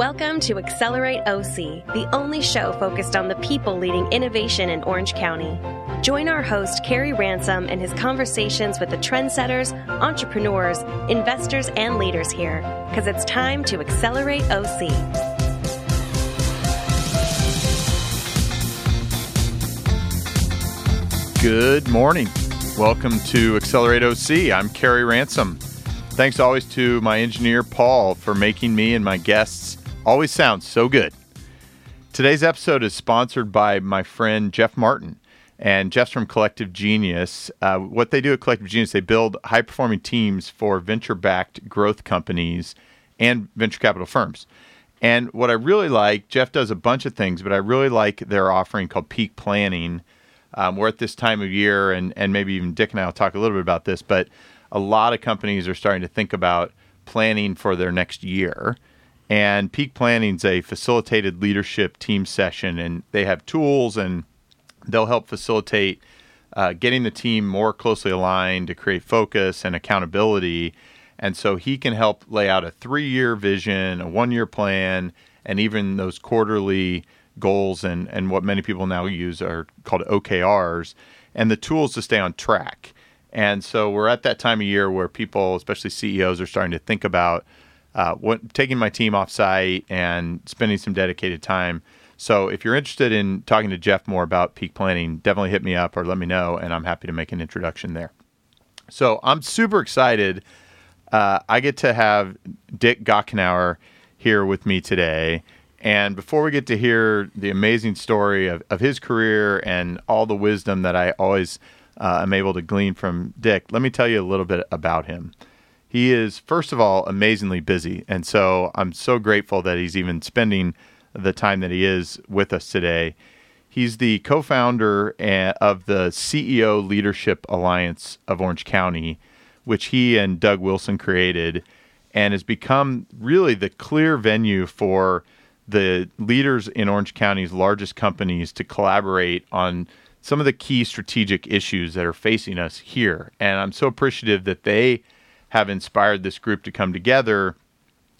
Welcome to Accelerate OC, the only show focused on the people leading innovation in Orange County. Join our host, Kerry Ransom, and his conversations with the trendsetters, entrepreneurs, investors, and leaders here, because it's time to Accelerate OC. Good morning. Welcome to Accelerate OC. I'm Kerry Ransom. Thanks always to my engineer, Paul, for making me and my guests always sounds so good. Today's episode is sponsored by my friend Jeff Martin. And Jeff's from Collective Genius. Uh, what they do at Collective Genius, they build high performing teams for venture backed growth companies and venture capital firms. And what I really like, Jeff does a bunch of things, but I really like their offering called Peak Planning. Um, we're at this time of year, and, and maybe even Dick and I will talk a little bit about this, but a lot of companies are starting to think about planning for their next year. And peak planning is a facilitated leadership team session, and they have tools and they'll help facilitate uh, getting the team more closely aligned to create focus and accountability. And so he can help lay out a three year vision, a one year plan, and even those quarterly goals and, and what many people now use are called OKRs and the tools to stay on track. And so we're at that time of year where people, especially CEOs, are starting to think about uh, what, taking my team off site and spending some dedicated time. So if you're interested in talking to Jeff more about peak planning, definitely hit me up or let me know, and I'm happy to make an introduction there. So I'm super excited. Uh, I get to have Dick Gochnauer here with me today. And before we get to hear the amazing story of, of his career and all the wisdom that I always uh, am able to glean from Dick, let me tell you a little bit about him. He is, first of all, amazingly busy. And so I'm so grateful that he's even spending the time that he is with us today. He's the co founder eh, of the CEO Leadership Alliance of Orange County, which he and Doug Wilson created, and has become really the clear venue for the leaders in Orange County's largest companies to collaborate on some of the key strategic issues that are facing us here. And I'm so appreciative that they have inspired this group to come together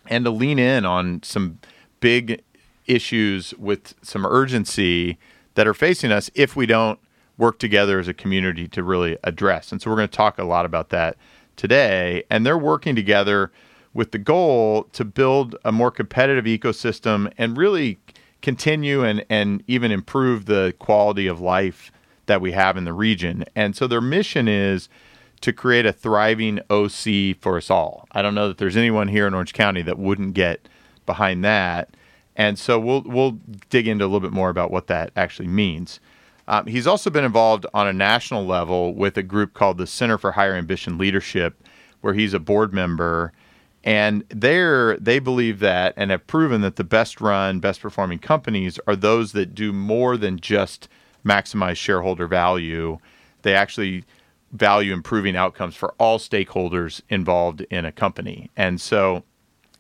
and to lean in on some big issues with some urgency that are facing us if we don't work together as a community to really address. And so we're going to talk a lot about that today. And they're working together with the goal to build a more competitive ecosystem and really continue and, and even improve the quality of life that we have in the region. And so their mission is to create a thriving OC for us all. I don't know that there's anyone here in Orange County that wouldn't get behind that. And so we'll we'll dig into a little bit more about what that actually means. Um, he's also been involved on a national level with a group called the Center for Higher Ambition Leadership, where he's a board member and there, they believe that and have proven that the best run, best performing companies are those that do more than just maximize shareholder value. They actually value improving outcomes for all stakeholders involved in a company. And so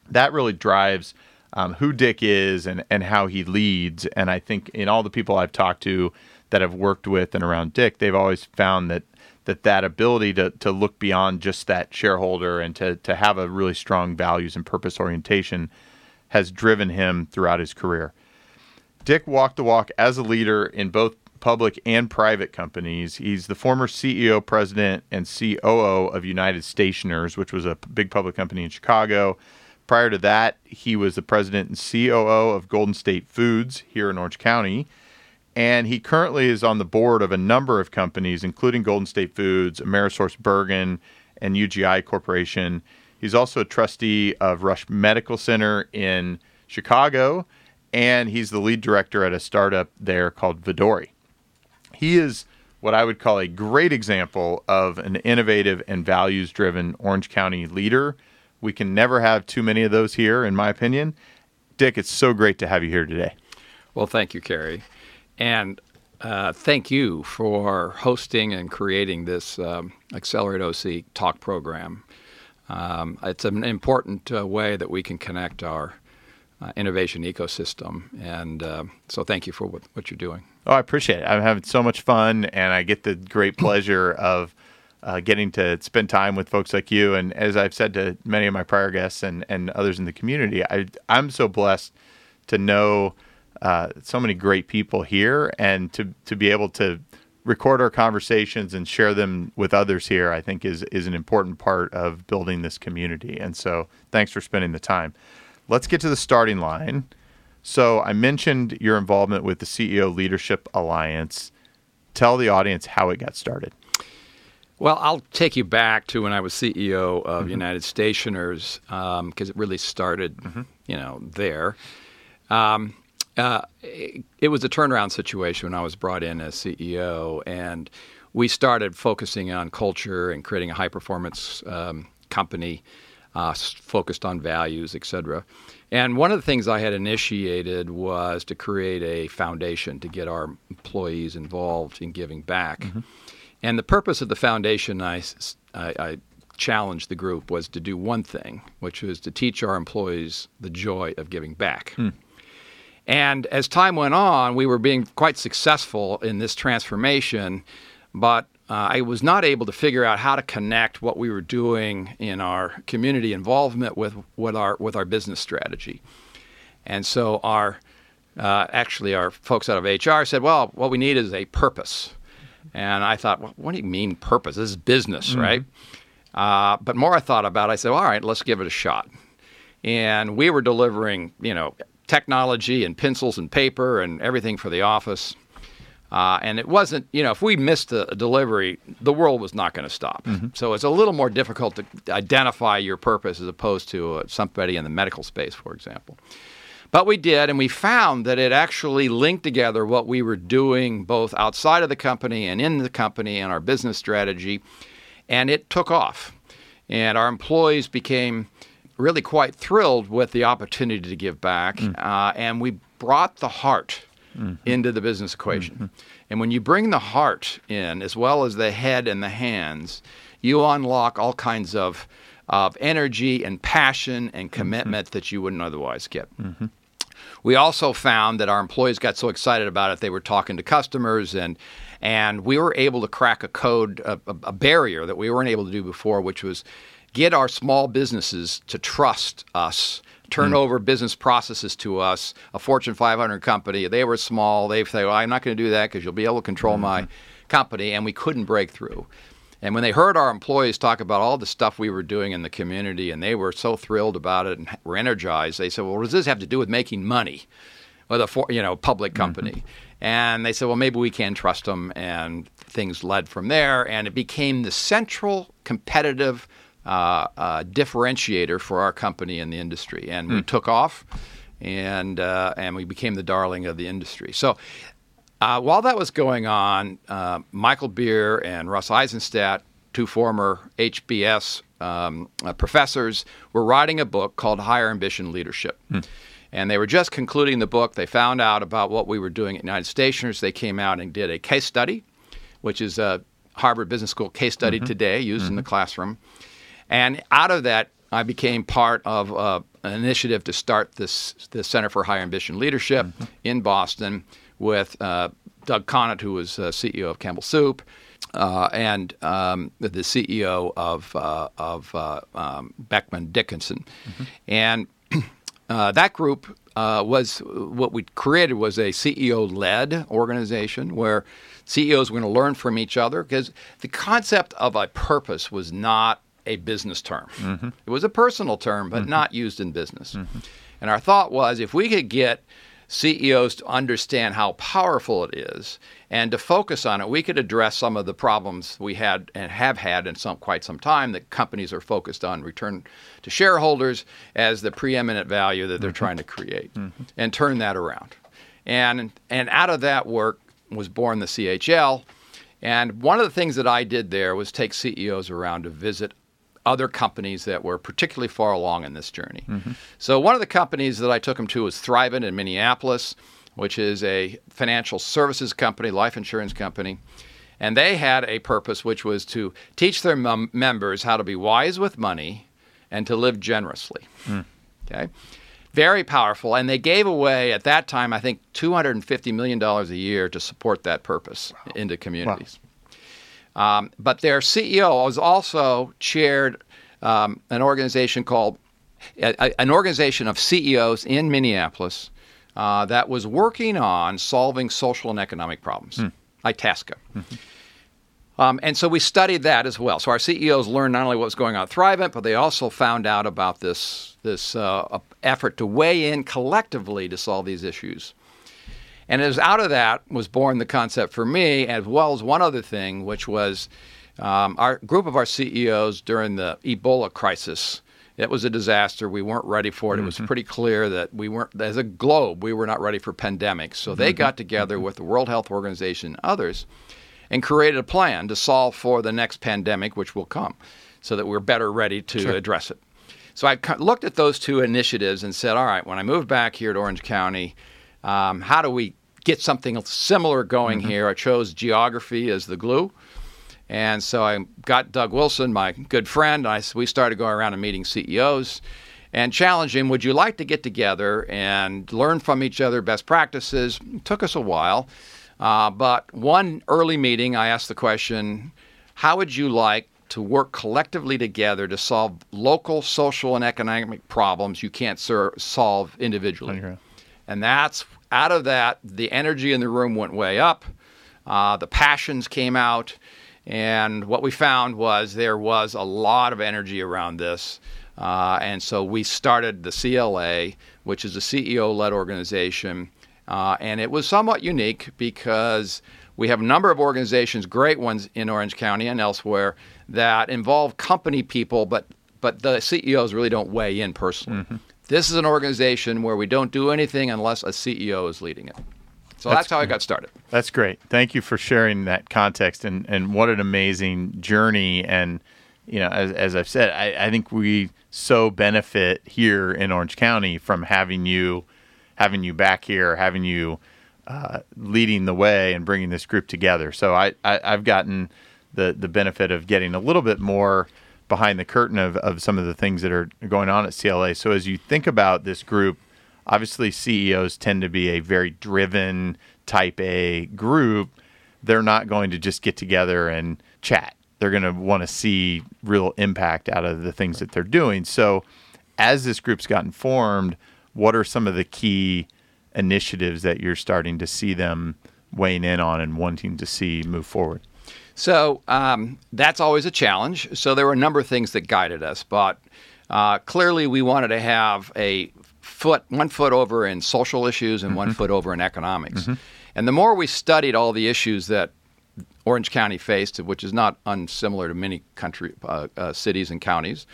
that really drives um, who Dick is and, and how he leads. And I think in all the people I've talked to that have worked with and around Dick, they've always found that that that ability to, to look beyond just that shareholder and to, to have a really strong values and purpose orientation has driven him throughout his career. Dick walked the walk as a leader in both public and private companies. He's the former CEO, president, and COO of United Stationers, which was a big public company in Chicago. Prior to that, he was the president and COO of Golden State Foods here in Orange County. And he currently is on the board of a number of companies, including Golden State Foods, Amerisource Bergen, and UGI Corporation. He's also a trustee of Rush Medical Center in Chicago, and he's the lead director at a startup there called Vidori. He is what I would call a great example of an innovative and values driven Orange County leader. We can never have too many of those here, in my opinion. Dick, it's so great to have you here today. Well, thank you, Kerry. And uh, thank you for hosting and creating this um, Accelerate OC talk program. Um, it's an important uh, way that we can connect our uh, innovation ecosystem. And uh, so thank you for what, what, you're doing. Oh, I appreciate it. I'm having so much fun, and I get the great pleasure of uh, getting to spend time with folks like you. And as I've said to many of my prior guests and, and others in the community, I, I'm so blessed to know uh, so many great people here and to, to be able to record our conversations and share them with others here, I think is, is an important part of building this community. And so thanks for spending the time. Let's get to the starting line. So I mentioned your involvement with the CEO Leadership Alliance. Tell the audience how it got started. Well, I'll take you back to when I was CEO of mm-hmm. United Stationers because um, it really started, mm-hmm. you know, there. Um, uh, it, it, was a turnaround situation when I was brought in as CEO, and we started focusing on culture and creating a high performance um, company uh, focused on values, et cetera. And one of the things I had initiated was to create a foundation to get our employees involved in giving back. Mm-hmm. And the purpose of the foundation, I, I, I, challenged the group, was to do one thing, which was to teach our employees the joy of giving back. Hmm. And as time went on, we were being quite successful in this transformation, but uh, I was not able to figure out how to connect what we were doing in our community involvement with, with our with our business strategy. And so our uh, actually our folks out of HR said, "Well, what we need is a purpose." And I thought, well, what do you mean purpose? This is business, mm-hmm. right? Uh, but more I thought about it, I said, all right, let's give it a shot. And we were delivering, you know, technology and pencils and paper and everything for the office. Uh, and it wasn't, you know, if we missed a, delivery, the world was not going to stop. Mm-hmm. So it's a little more difficult to identify your purpose as opposed to uh, somebody in the medical space, for example. But we did, and we found that it actually linked together what we were doing both outside of the company and in the company and our business strategy, and it took off. And our employees became really quite thrilled with the opportunity to give back, mm. uh, and we brought the heart mm-hmm. into the business equation. Mm-hmm. And when you bring the heart in, as well as the head and the hands, you unlock all kinds of of energy and passion and commitment mm-hmm. that you wouldn't otherwise get. Mm-hmm. We also found that our employees got so excited about it, they were talking to customers and and we were able to crack a code, a, a barrier that we weren't able to do before, which was get our small businesses to trust us turn mm. over business processes to us, a Fortune 500 company. They were small. They say, well, I'm not going to do that because you'll be able to control mm-hmm. my company. And we couldn't break through. And when they heard our employees talk about all the stuff we were doing in the community and they were so thrilled about it and were energized, they said, well, what does this have to do with making money with a for, you know public mm-hmm. company? Mm-hmm. And they said, well, maybe we can trust them. And things led from there. And it became the central competitive uh, uh, differentiator for our company in the industry. And mm. we hmm. took off and, uh, and we became the darling of the industry. So uh, while that was going on, uh, Michael Beer and Russ Eisenstat, two former HBS um, uh, professors, were writing a book called Higher Ambition Leadership. Hmm. And they were just concluding the book. They found out about what we were doing at United Stationers. They came out and did a case study, which is a Harvard Business School case study mm-hmm. today used mm-hmm. in the classroom. And out of that, I became part of uh, an initiative to start this the Center for Higher Ambition Leadership mm-hmm. in Boston with uh, Doug Conant, who was uh, CEO of Campbell Soup, uh, and um, the CEO of uh, of uh, um, Becton Dickinson, mm-hmm. and uh, that group uh, was what we created was a CEO led organization where CEOs were going to learn from each other because the concept of a purpose was not a business term. Mm-hmm. It was a personal term, but mm-hmm. not used in business. Mm-hmm. And our thought was if we could get CEOs to understand how powerful it is and to focus on it, we could address some of the problems we had and have had in some quite some time that companies are focused on return to shareholders as the preeminent value that they're mm-hmm. trying to create mm-hmm. and turn that around. And and out of that work was born the CHL. And one of the things that I did there was take CEOs around to visit other companies that were particularly far along in this journey. Mm-hmm. So one of the companies that I took them to was Thrivent in Minneapolis, which is a financial services company, life insurance company. And they had a purpose, which was to teach their mem- members how to be wise with money and to live generously. Mm. Okay? Very powerful. And they gave away, at that time, I think $250 million a year to support that purpose wow. into communities. Um, but their CEO was also chaired um, an organization called a, an organization of CEOs in Minneapolis uh, that was working on solving social and economic problems, mm. Itasca. Mm-hmm. Um, and so we studied that as well. So our CEOs learned not only what was going on at Thrivent, but they also found out about this this uh, effort to weigh in collectively to solve these issues. And as out of that was born the concept for me, as well as one other thing, which was um, our group of our CEOs during the Ebola crisis. It was a disaster. We weren't ready for it. Mm-hmm. It was mm-hmm. pretty clear that we weren't, as a globe, we were not ready for pandemics. So they mm-hmm. got together mm-hmm. with the World Health Organization and others and created a plan to solve for the next pandemic, which will come, so that we're better ready to sure. address it. So I looked at those two initiatives and said, all right, when I moved back here to Orange County, um, how do we get something similar going mm-hmm. here? I chose geography as the glue. And so I got Doug Wilson, my good friend. I, we started going around and meeting CEOs and challenging, would you like to get together and learn from each other best practices? It took us a while. Uh, but one early meeting, I asked the question how would you like to work collectively together to solve local social and economic problems you can't ser- solve individually? And that's out of that, the energy in the room went way up. Uh, the passions came out. And what we found was there was a lot of energy around this. Uh, and so we started the CLA, which is a CEO led organization uh, and it was somewhat unique because we have a number of organizations, great ones in Orange County and elsewhere, that involve company people, but but the CEOs really don't weigh in personally. Mm-hmm. This is an organization where we don't do anything unless a CEO is leading it. So that's, that's how I got started. That's great. Thank you for sharing that context and, and what an amazing journey. And, you know, as, as I've said, I, I think we so benefit here in Orange County from having you having you back here, having you uh, leading the way and bringing this group together. So I, I have gotten the the benefit of getting a little bit more behind the curtain of, of some of the things that are going on at CLA. So as you think about this group, obviously CEOs tend to be a very driven type A group. They're not going to just get together and chat. They're going to want to see real impact out of the things that they're doing. So as this group's gotten formed, what are some of the key initiatives that you're starting to see them weighing in on and wanting to see move forward? So um, that's always a challenge. So there were a number of things that guided us, but uh, clearly we wanted to have a foot, one foot over in social issues and mm-hmm. one foot over in economics. Mm-hmm. And the more we studied all the issues that Orange County faced, which is not unsimilar to many country uh, uh, cities and counties,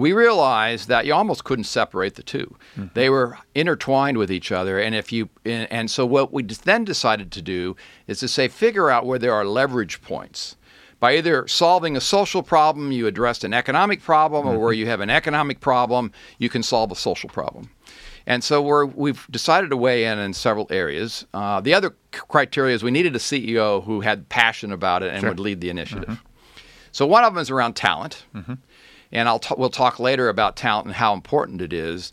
we realized that you almost couldn't separate the 2 mm-hmm. They were intertwined with each other, and if you and so what we then decided to do is to say figure out where there are leverage points. By either solving a social problem, you addressed an economic problem, mm-hmm. or where mm-hmm. you have an economic problem, you can solve a social problem. And so we have decided to weigh in in several areas. Uh, the other criteria is we needed a CEO who had passion about it and sure. would lead the initiative. Mm-hmm. So one of them is around talent. Mm-hmm and I'll t- we'll talk later about talent and how important it is.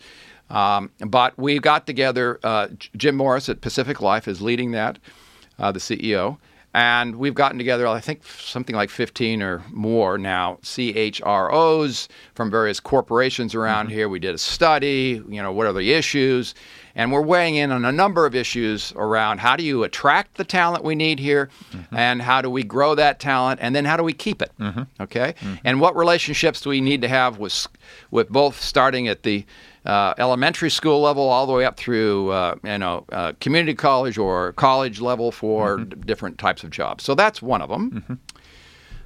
Um, but we got together. Uh, Jim Morris at Pacific Life is leading that, uh, the CEO, and we've gotten together, I think, something like 15 or more now, CHROs from various corporations around mm-hmm. here. We did a study, you know, what are the issues? And we're weighing in on a number of issues around how do you attract the talent we need here, mm-hmm. and how do we grow that talent, and then how do we keep it? Mm-hmm. Okay? Mm-hmm. And what relationships do we need to have with, with both starting at the uh, elementary school level all the way up through uh, you know uh, community college or college level for mm-hmm. d- different types of jobs. So that's one of them. Mm-hmm.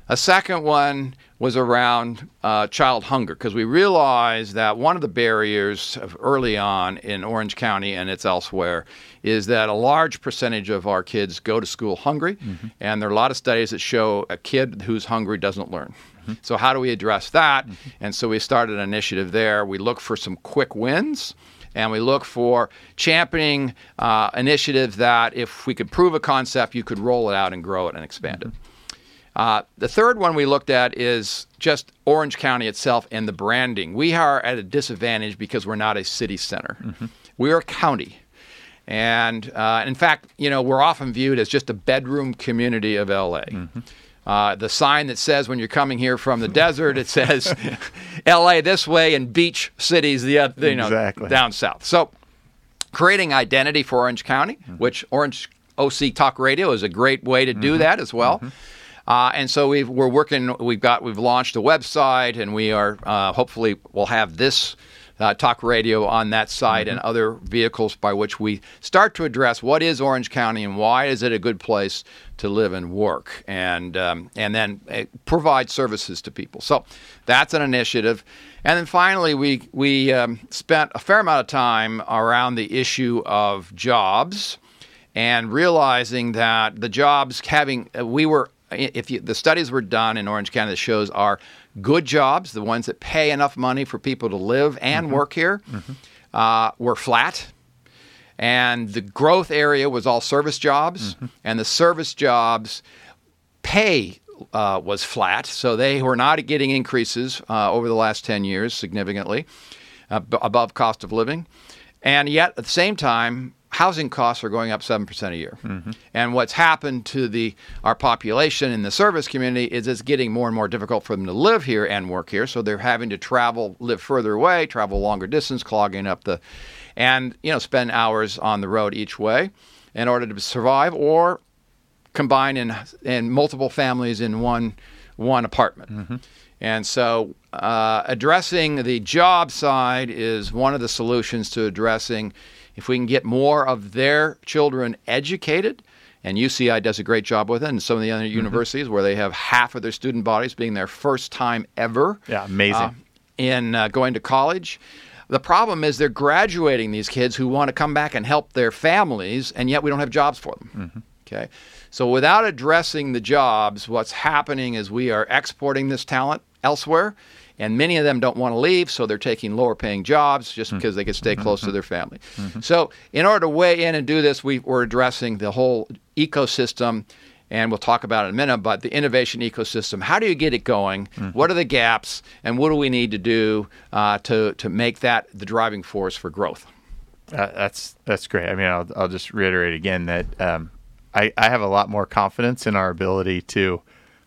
A second one was around uh, child hunger because we realized that one of the barriers early on in Orange County and it's elsewhere is that a large percentage of our kids go to school hungry, mm-hmm. and there are a lot of studies that show a kid who's hungry doesn't learn. Mm-hmm. So, how do we address that? Mm-hmm. And so, we started an initiative there. We look for some quick wins and we look for championing uh, initiatives that, if we could prove a concept, you could roll it out and grow it and expand it. Mm-hmm. Uh, the third one we looked at is just Orange County itself and the branding. We are at a disadvantage because we're not a city center. Mm-hmm. We're a county. And uh, in fact, you know, we're often viewed as just a bedroom community of LA. Mm-hmm. Uh, the sign that says when you're coming here from the desert, it says L.A. this way and beach cities the other, you know Exactly. down south. So creating identity for Orange County, which Orange OC Talk Radio is a great way to do that as well. Uh, and so we've, we're working. We've got we've launched a website, and we are uh, hopefully we'll have this uh, talk radio on that site and other vehicles by which we start to address what is Orange County and why is it a good place to live and work, and um, and then uh, provide services to people. So that's an initiative. And then finally, we we um, spent a fair amount of time around the issue of jobs and realizing that the jobs having uh, we were if you, the studies were done in Orange County that shows are good jobs, the ones that pay enough money for people to live and work here, uh, were flat. And the growth area was all service jobs, and the service jobs pay uh, was flat, so they were not getting increases uh, over the last 10 years significantly uh, b- above cost of living. And yet, at the same time, housing costs are going up 7% a year. And what's happened to the our population in the service community is it's getting more and more difficult for them to live here and work here, so they're having to travel, live further away, travel longer distance, clogging up the and you know, spend hours on the road each way in order to survive or combine in in multiple families in one one apartment. And so, uh, addressing the job side is one of the solutions to addressing if we can get more of their children educated. And UCI does a great job with it, and some of the other universities where they have half of their student bodies being their first time ever Yeah, amazing. uh, in uh, going to college. The problem is they're graduating these kids who want to come back and help their families, and yet we don't have jobs for them. Mm-hmm. Okay, so without addressing the jobs, what's happening is we are exporting this talent elsewhere, and many of them don't want to leave, so they're taking lower paying jobs just mm-hmm. because they can stay mm-hmm. close to their family. So, in order to weigh in and do this, we, we're addressing the whole ecosystem and we'll talk about it in a minute, but the innovation ecosystem, how do you get it going? What are the gaps? And what do we need to do uh, to, to make that the driving force for growth? Uh, that's that's great. I mean, I'll, I'll just reiterate again that um, I, I have a lot more confidence in our ability to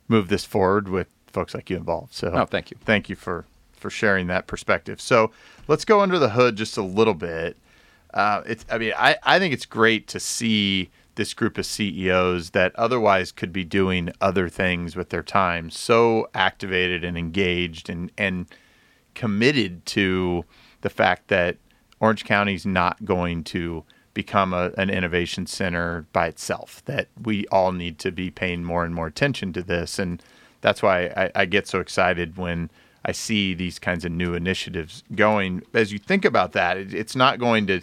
move this forward with folks like you involved. So, Oh, thank you. thank you for for sharing that perspective. So, let's go under the hood just a little bit. Uh, it's, I mean, I, I think it's great to see this group of CEOs that otherwise could be doing other things with their time so activated and engaged and and committed to the fact that Orange County's not going to become a, an innovation center by itself. That we all need to be paying more and more attention to this, and that's why I, I get so excited when I see these kinds of new initiatives going. As you think about that, it, it's not going to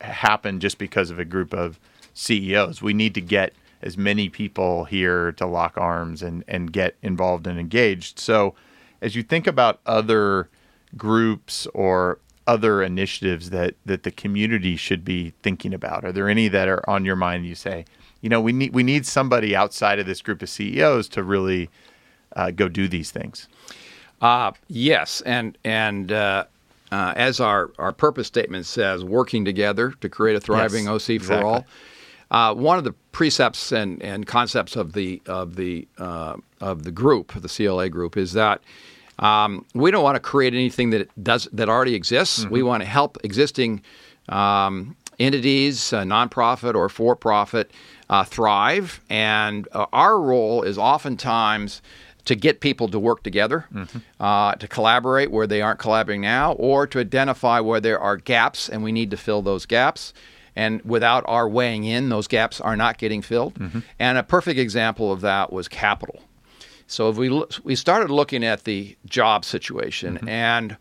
happen just because of a group of CEOs. We need to get as many people here to lock arms and, and get involved and engaged. So, as you think about other groups or other initiatives that, that the community should be thinking about, are there any that are on your mind? You say, you know, we need we need somebody outside of this group of CEOs to really uh, go do these things. Uh, yes, and and uh, uh, as our, our purpose statement says, working together to create a thriving Yes, OC for exactly. all. Uh, one of the precepts and, and concepts of the of the uh, of the group, the CLA group, is that um, we don't want to create anything that does that already exists. We want to help existing um, entities, uh, nonprofit or for profit, uh, thrive. And uh, our role is oftentimes to get people to work together, uh, to collaborate where they aren't collaborating now, or to identify where there are gaps and we need to fill those gaps. And without our weighing in, those gaps are not getting filled. And a perfect example of that was capital. So if we we started looking at the job situation, and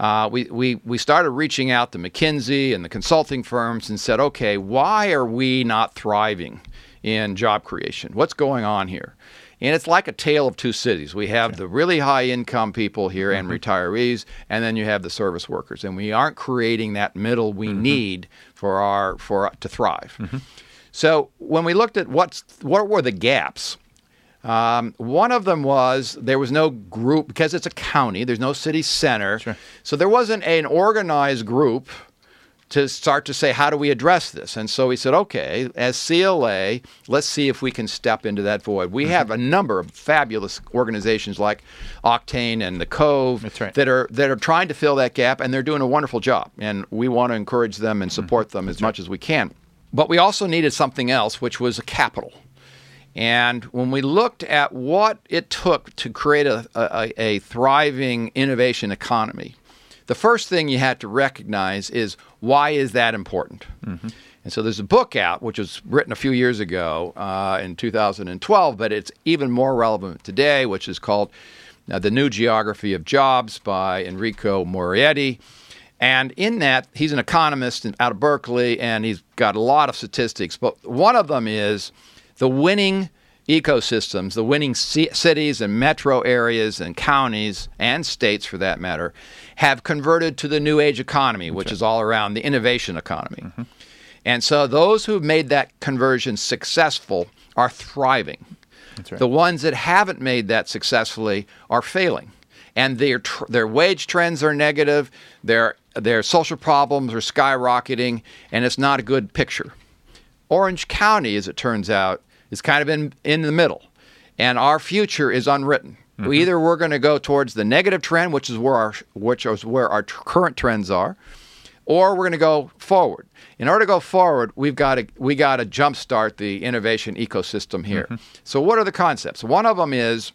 uh, we, we we started reaching out to McKinsey and the consulting firms and said, okay, why are we not thriving in job creation? What's going on here? And it's like a tale of two cities. We have the really high income people here and mm-hmm. retirees, and then you have the service workers. And we aren't creating that middle we mm-hmm. need for our for to thrive. Mm-hmm. So when we looked at what's what were the gaps, um, one of them was there was no group because it's a county. There's no city center, so there wasn't an organized group to start to say, how do we address this? And so we said, okay, as CLA, let's see if we can step into that void. We mm-hmm. have a number of fabulous organizations like Octane and the Cove right. that are that are trying to fill that gap, and they're doing a wonderful job. And we want to encourage them and mm-hmm. support them as much as we can. But we also needed something else, which was a capital. And when we looked at what it took to create a, a, a thriving innovation economy, the first thing you had to recognize is why is that important? And so there's a book out, which was written a few years ago uh, in 2012, but it's even more relevant today, which is called uh, The New Geography of Jobs by Enrico Moretti. And in that, he's an economist out of Berkeley, and he's got a lot of statistics. But one of them is the winning ecosystems, the winning ci- cities and metro areas and counties and states, for that matter, have converted to the new age economy, which is all around the innovation economy. Mm-hmm. And so those who've made that conversion successful are thriving. That's right. The ones that haven't made that successfully are failing. And their tr- their wage trends are negative, their their social problems are skyrocketing, and it's not a good picture. Orange County, as it turns out, is kind of in in the middle, and our future is unwritten. Mm-hmm. We either we're going to go towards the negative trend, which is where our which is where our current trends are, or we're going to go forward. In order to go forward, we've got to we got to jumpstart the innovation ecosystem here. Mm-hmm. So, what are the concepts? One of them is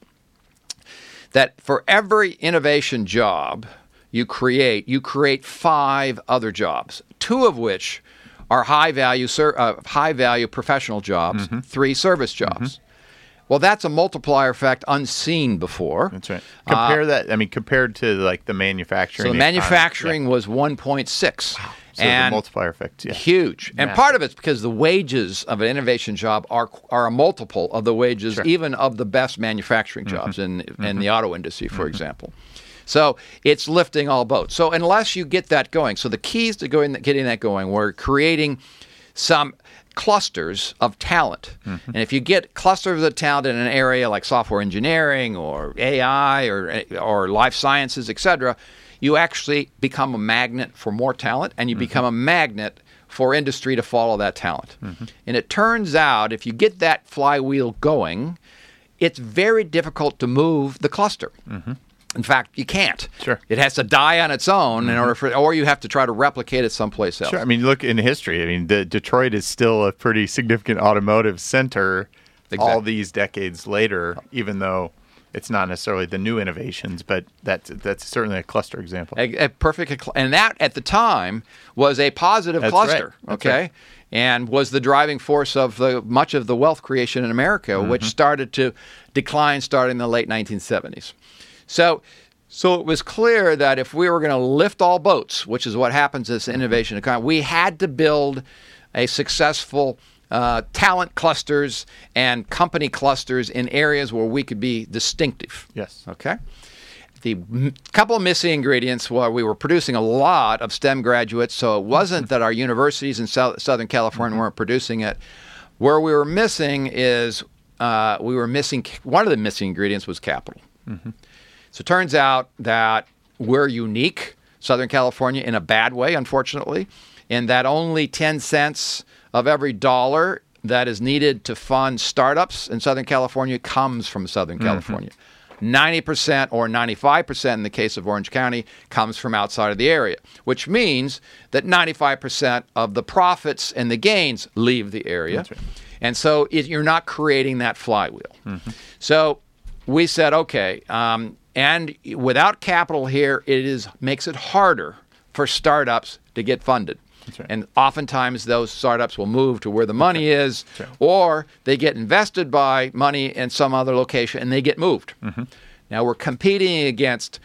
that for every innovation job you create, you create five other jobs, two of which are high value ser- uh, high value professional jobs, mm-hmm. three service mm-hmm. jobs. Well, that's a multiplier effect unseen before. That's right. Compare uh, that. I mean, compared to like the manufacturing. So economy, manufacturing was 1.6. So and the multiplier effect. Yeah. huge. And Massive. part of it's because the wages of an innovation job are are a multiple of the wages Sure. Mm-hmm. even of the best manufacturing mm-hmm. jobs in in the auto industry, for example. So it's lifting all boats. So unless you get that going, so the keys to going getting that going, we're creating some clusters of talent. Mm-hmm. And if you get clusters of talent in an area like software engineering or AI or or life sciences, et cetera, you actually become a magnet for more talent and you Mm-hmm. become a magnet for industry to follow that talent. Mm-hmm. And it turns out if you get that flywheel going, it's very difficult to move the cluster. In fact, you can't. Mm-hmm. Sure. Mm-hmm. It has to die on its own in order for, or you have to try to replicate it someplace else. Sure. I mean, look in history. I mean, the, Detroit is still a pretty significant automotive center all these decades later, even though it's not necessarily the new innovations, but that's that's certainly a cluster example. A, a perfect, and that at the time was a positive That's cluster. right. Okay, right. and was the driving force of the much of the wealth creation in America, Mm-hmm. which started to decline starting in the late 1970s. So. So it was clear that if we were going to lift all boats, which is what happens as an innovation economy, we had to build a successful uh, talent clusters and company clusters in areas where we could be distinctive. Yes. Okay. The m- couple of missing ingredients were we were producing a lot of STEM graduates, so it wasn't that our universities in Sou- Southern California weren't producing it. Where we were missing is uh, we were missing one of the missing ingredients was capital. So it turns out that we're unique, Southern California, in a bad way, unfortunately, in that only 10 cents of every dollar that is needed to fund startups in Southern California comes from Southern California. 90% or 95% in the case of Orange County comes from outside of the area, which means that 95% of the profits and the gains leave the area. That's right. And so it, you're not creating that flywheel. So we said, okay, um, and without capital here, it is makes it harder for startups to get funded. right. And oftentimes those startups will move to where the money is, right. or they get invested by money in some other location and they get moved. Mm-hmm. Now we're competing against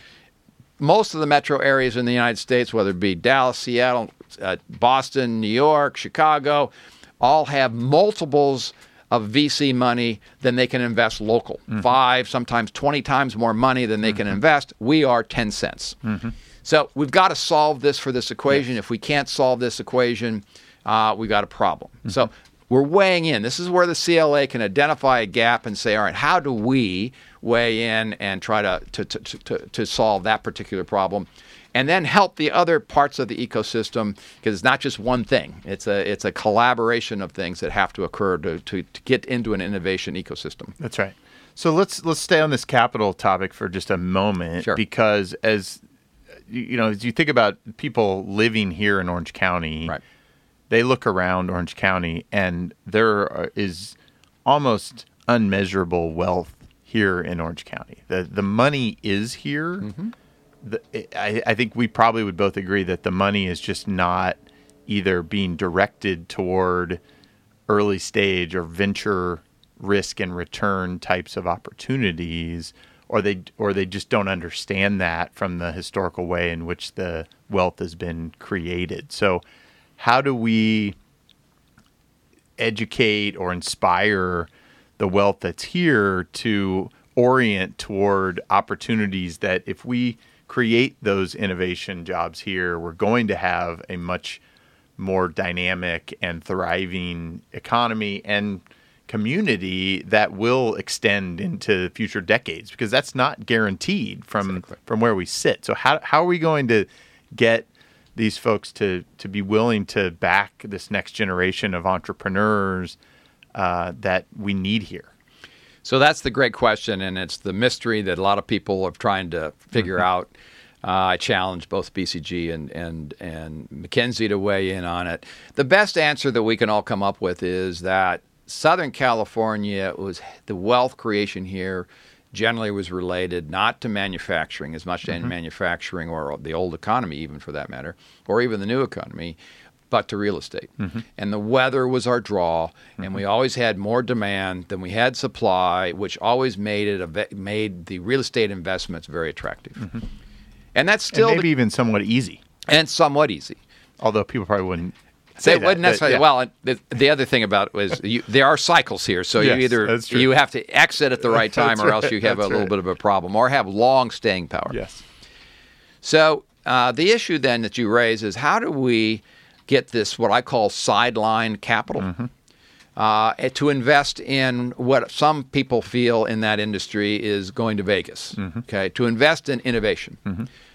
most of the metro areas in the United States, whether it be Dallas, Seattle, uh, Boston, New York, Chicago, all have multiples of VC money than they can invest local. Mm-hmm. Five, sometimes 20 times more money than they can mm-hmm. invest. We are 10 cents. Mm-hmm. So we've got to solve this for this equation. If we can't solve this equation, uh, we've got a problem. So we're weighing in. This is where the CLA can identify a gap and say, all right, how do we, weigh in and try to to, to, to, to solve that particular problem and then help the other parts of the ecosystem because it's not just one thing. It's a it's a collaboration of things that have to occur to, to, to get into an innovation ecosystem. That's right. So let's let's stay on this capital topic for just a moment Sure. because as you know, as you think about people living here in Orange County, Right. they look around Orange County and there is almost unmeasurable wealth here in Orange County. The the money is here. Mm-hmm. The, I, I think we probably would both agree that the money is just not either being directed toward early stage or venture risk and return types of opportunities or they or they just don't understand that from the historical way in which the wealth has been created. So how do we educate or inspire the wealth that's here to orient toward opportunities that if we create those innovation jobs here, we're going to have a much more dynamic and thriving economy and community that will extend into future decades because that's not guaranteed from from where we sit. So how how are we going to get these folks to to be willing to back this next generation of entrepreneurs uh, that we need here? So that's the great question, and it's the mystery that a lot of people are trying to figure out. Uh, I challenge both BCG and, and, and McKinsey to weigh in on it. The best answer that we can all come up with is that Southern California was the wealth creation here generally was related not to manufacturing as much to manufacturing or the old economy, even for that matter, or even the new economy, but to real estate. Mm-hmm. And the weather was our draw, and we mm-hmm. always had more demand than we had supply, which always made it a, made the real estate investments very attractive. Mm-hmm. And that's still and the- maybe even somewhat easy, and somewhat easy. although people probably wouldn't say They that, wouldn't necessarily. yeah. Well, the, the other thing about it was you, there are cycles here, so Yes, you either you have to exit at the right time, or else you have a little bit of a problem, or have long staying power. yes, So uh, the issue then that you raise is how do we get this what I call sideline capital Mm-hmm. uh, to invest in what some people feel in that industry is going to Vegas. Mm-hmm. Okay, to invest in innovation.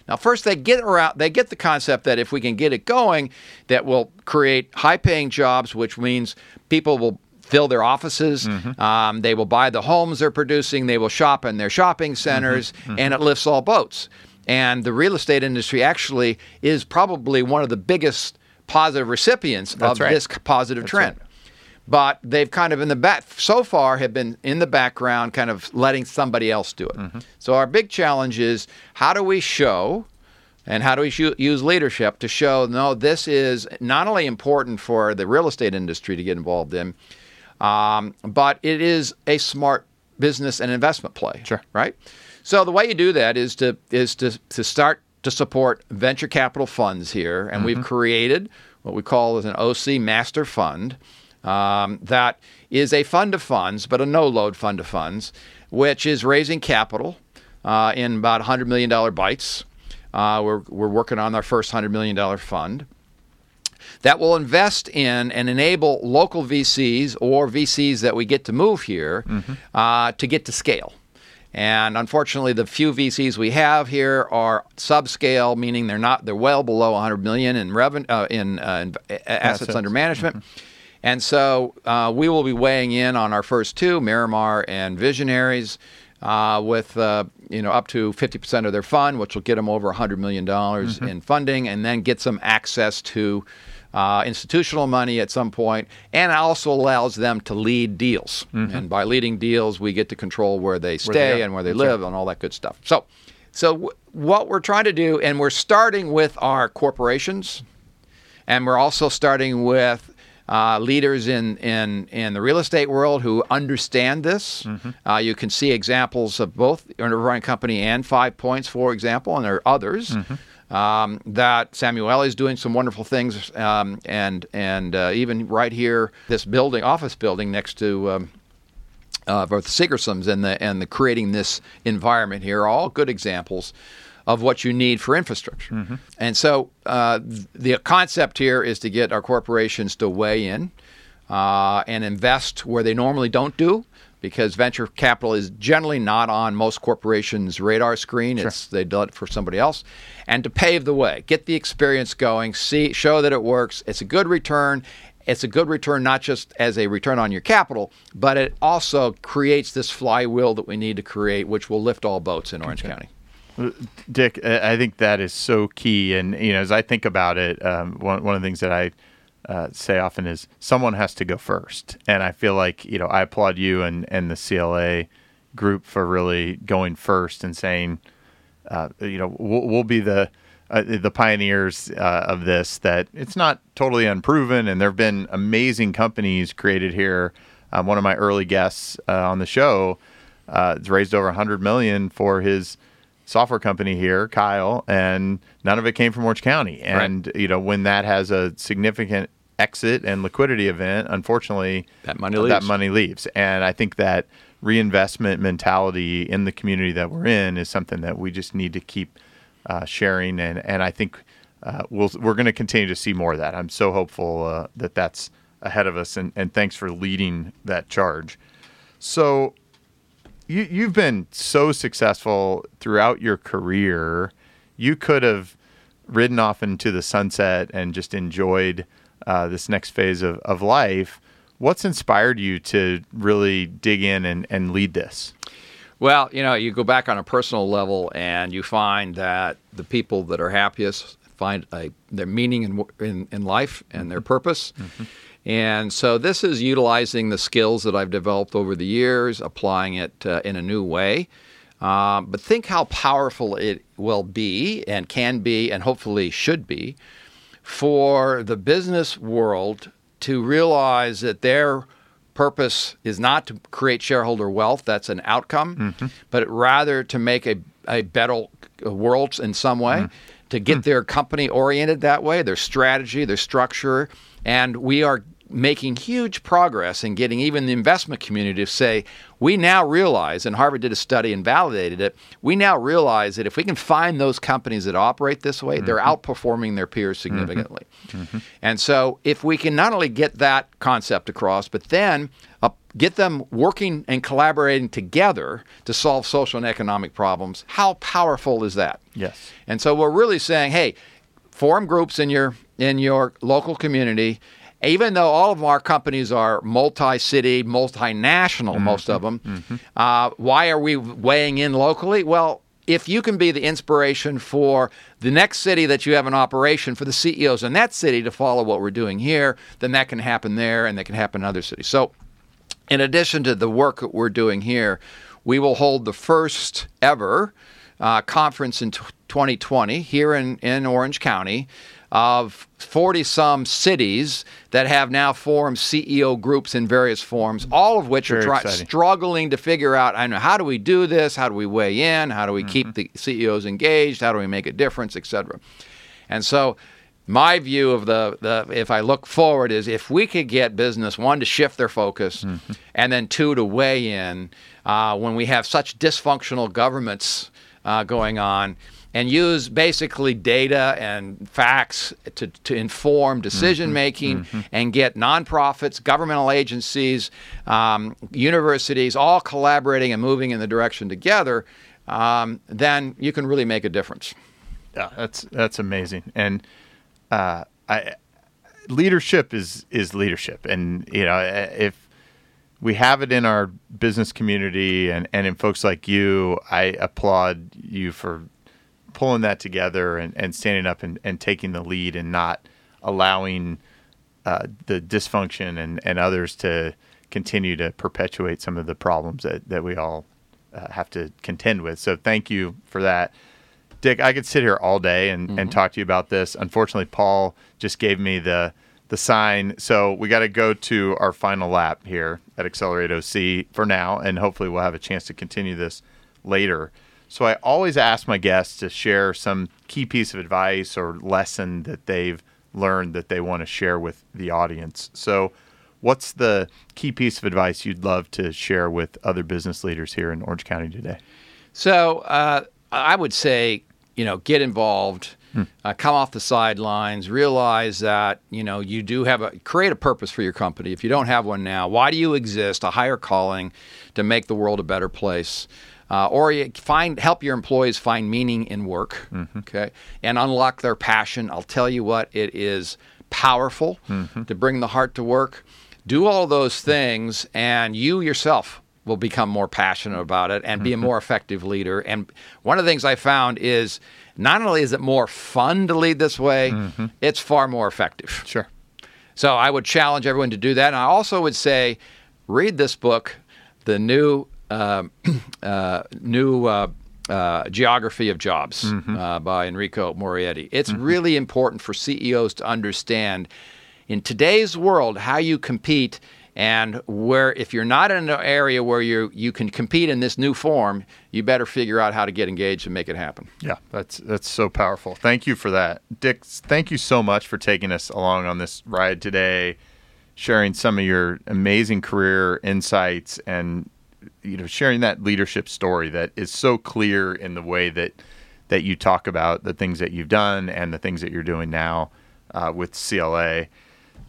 Now, first they get around, they get the concept that if we can get it going, that will create high-paying jobs, which means people will fill their offices. Um, they will buy the homes they're producing. They will shop in their shopping centers, and it lifts all boats. And the real estate industry actually is probably one of the biggest positive recipients That's of right. this positive trend. But they've kind of in the back so far have been in the background, kind of letting somebody else do it. So our big challenge is how do we show and how do we shu- use leadership to show no, this is not only important for the real estate industry to get involved in, um, but it is a smart business and investment play. Sure. Right. So the way you do that is to is to to start to support venture capital funds here, and we've created what we call as an OC master fund. Um, that is a fund of funds, but a no load fund of funds, which is raising capital uh, in about $100 million bites. Uh, we're, we're working on our first $100 million fund that will invest in and enable local VCs or VCs that we get to move here uh, to get to scale. And unfortunately, the few VCs we have here are subscale, meaning they're not they're well below 100 million in revenue uh, in, uh, in assets, Assets. under management. And so uh, we will be weighing in on our first two, Miramar and Visionaries, uh, with uh, you know up to 50% of their fund, which will get them over 100 million dollars in funding, and then get some access to uh, institutional money at some point, and also allows them to lead deals. And by leading deals, we get to control where they stay are. and where they live and all that good stuff. So, so w- what we're trying to do, and we're starting with our corporations, and we're also starting with uh, leaders in, in, in the real estate world who understand this. Uh, you can see examples of both Underwriting Company and Five Points, for example, and there are others. Um, that Samuel is doing some wonderful things, um, and and uh, even right here, this building, office building next to um, uh, both Sigersons and the and the creating this environment here are all good examples of what you need for infrastructure. And so uh, the concept here is to get our corporations to weigh in uh, and invest where they normally don't do. Because venture capital is generally not on most corporations' radar screen. Sure. It's they do it for somebody else, and to pave the way, get the experience going, see, show that it works. It's a good return. It's a good return not just as a return on your capital, but it also creates this flywheel that we need to create, which will lift all boats in Orange okay. County. Dick, I think that is so key. And you know, as I think about it, um, one one of the things that I uh, say often is someone has to go first. And I feel like you know I applaud you and and the CLA group for really going first and saying, uh, you know, we'll, we'll be the uh, the pioneers uh, of this. That it's not totally unproven, and there have been amazing companies created here. Um, one of my early guests uh, on the show has raised over 100 million for his software company here, Kyle, and none of it came from Orange County. And right. you know, when that has a significant exit and liquidity event, unfortunately, that money leaves. that money leaves. And I think that reinvestment mentality in the community that we're in is something that we just need to keep uh, sharing. And and I think uh, we'll, we're going to continue to see more of that. I'm so hopeful uh, that that's ahead of us. And, and thanks for leading that charge. So you you've been so successful throughout your career. You could have ridden off into the sunset and just enjoyed uh, this next phase of, of life. What's inspired you to really dig in and, and lead this? Well, you know, you go back on a personal level and you find that the people that are happiest find a, their meaning in, in, in life and their mm-hmm. purpose. Mm-hmm. And so this is utilizing the skills that I've developed over the years, applying it uh, in a new way. Uh, but think how powerful it will be and can be, and hopefully should be, for the business world to realize that their purpose is not to create shareholder wealth, that's an outcome, mm-hmm. but rather to make a, a better world in some way, mm-hmm. to get mm-hmm. their company oriented that way, their strategy, their structure. And we are making huge progress in getting even the investment community to say, we now realize, and Harvard did a study and validated it, we now realize that if we can find those companies that operate this way, mm-hmm. they're outperforming their peers mm-hmm. significantly. Mm-hmm. And so if we can not only get that concept across, but then uh, get them working and collaborating together to solve social and economic problems, how powerful is that? Yes. And so we're really saying, hey, form groups in your in your local community even though all of our companies are multi-city, multinational, mm-hmm. most of them, mm-hmm. uh, why are we weighing in locally? Well, if you can be the inspiration for the next city that you have an operation for the CEOs in that city to follow what we're doing here, then that can happen there and that can happen in other cities. So, in addition to the work that we're doing here, we will hold the first ever uh, conference in t- 2020 here in, in Orange County of 40 some cities that have now formed CEO groups in various forms, all of which Very are try- struggling to figure out I know how do we do this? How do we weigh in? How do we mm-hmm. keep the CEOs engaged? How do we make a difference, etc. And so my view of the, the if I look forward is if we could get business one to shift their focus mm-hmm. and then two to weigh in uh, when we have such dysfunctional governments uh, going on and use basically data and facts to, to inform decision making mm-hmm. mm-hmm. and get nonprofits, governmental agencies, um, universities all collaborating and moving in the direction together, um, then you can really make a difference. Yeah, that's that's amazing. And uh, I, leadership is is leadership, and you know if we have it in our business community and, and in folks like you, I applaud you for pulling that together and, and standing up and, and taking the lead and not allowing uh, the dysfunction and, and others to continue to perpetuate some of the problems that, that we all uh, have to contend with. So thank you for that. Dick, I could sit here all day and, mm-hmm. and talk to you about this. Unfortunately, Paul just gave me the the sign. So we got to go to our final lap here at Accelerate OC for now, and hopefully we'll have a chance to continue this later. So I always ask my guests to share some key piece of advice or lesson that they've learned that they want to share with the audience. So, what's the key piece of advice you'd love to share with other business leaders here in Orange County today? So, uh, I would say, you know, get involved. uh, come off the sidelines, realize that you know you do have a create a purpose for your company. If you don't have one now, why do you exist? A higher calling to make the world a better place. Uh, or you find help your employees find meaning in work, mm-hmm. okay, and unlock their passion. I'll tell you what, it is powerful mm-hmm. to bring the heart to work. Do all those things, and you yourself will become more passionate about it and be a mm-hmm. more effective leader. And one of the things I found is not only is it more fun to lead this way, it's far more effective. Sure. So I would challenge everyone to do that. And I also would say, read this book, the new new uh, uh, geography of jobs uh, by Enrico Moretti. It's really important for CEOs to understand in today's world how you compete and where if you're not in an area where you you can compete in this new form, you better figure out how to get engaged and make it happen. Yeah, that's that's so powerful. Thank you for that, Dick. Thank you so much for taking us along on this ride today, sharing some of your amazing career insights, and you know sharing that leadership story that is so clear in the way that that you talk about the things that you've done and the things that you're doing now uh, with CLA.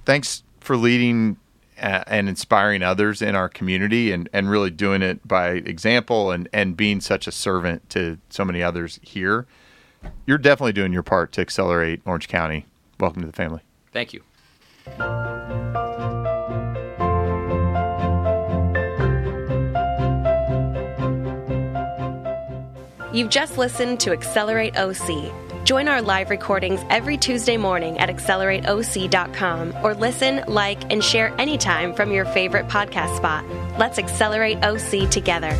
Thanks for leading uh, and inspiring others in our community and, and really doing it by example and, and being such a servant to so many others here. You're definitely doing your part to accelerate Orange County. Welcome to the family. Thank you. You've just listened to Accelerate OC. Join our live recordings every Tuesday morning at accelerateoc.com or listen, like, and share anytime from your favorite podcast spot. Let's accelerate OC together.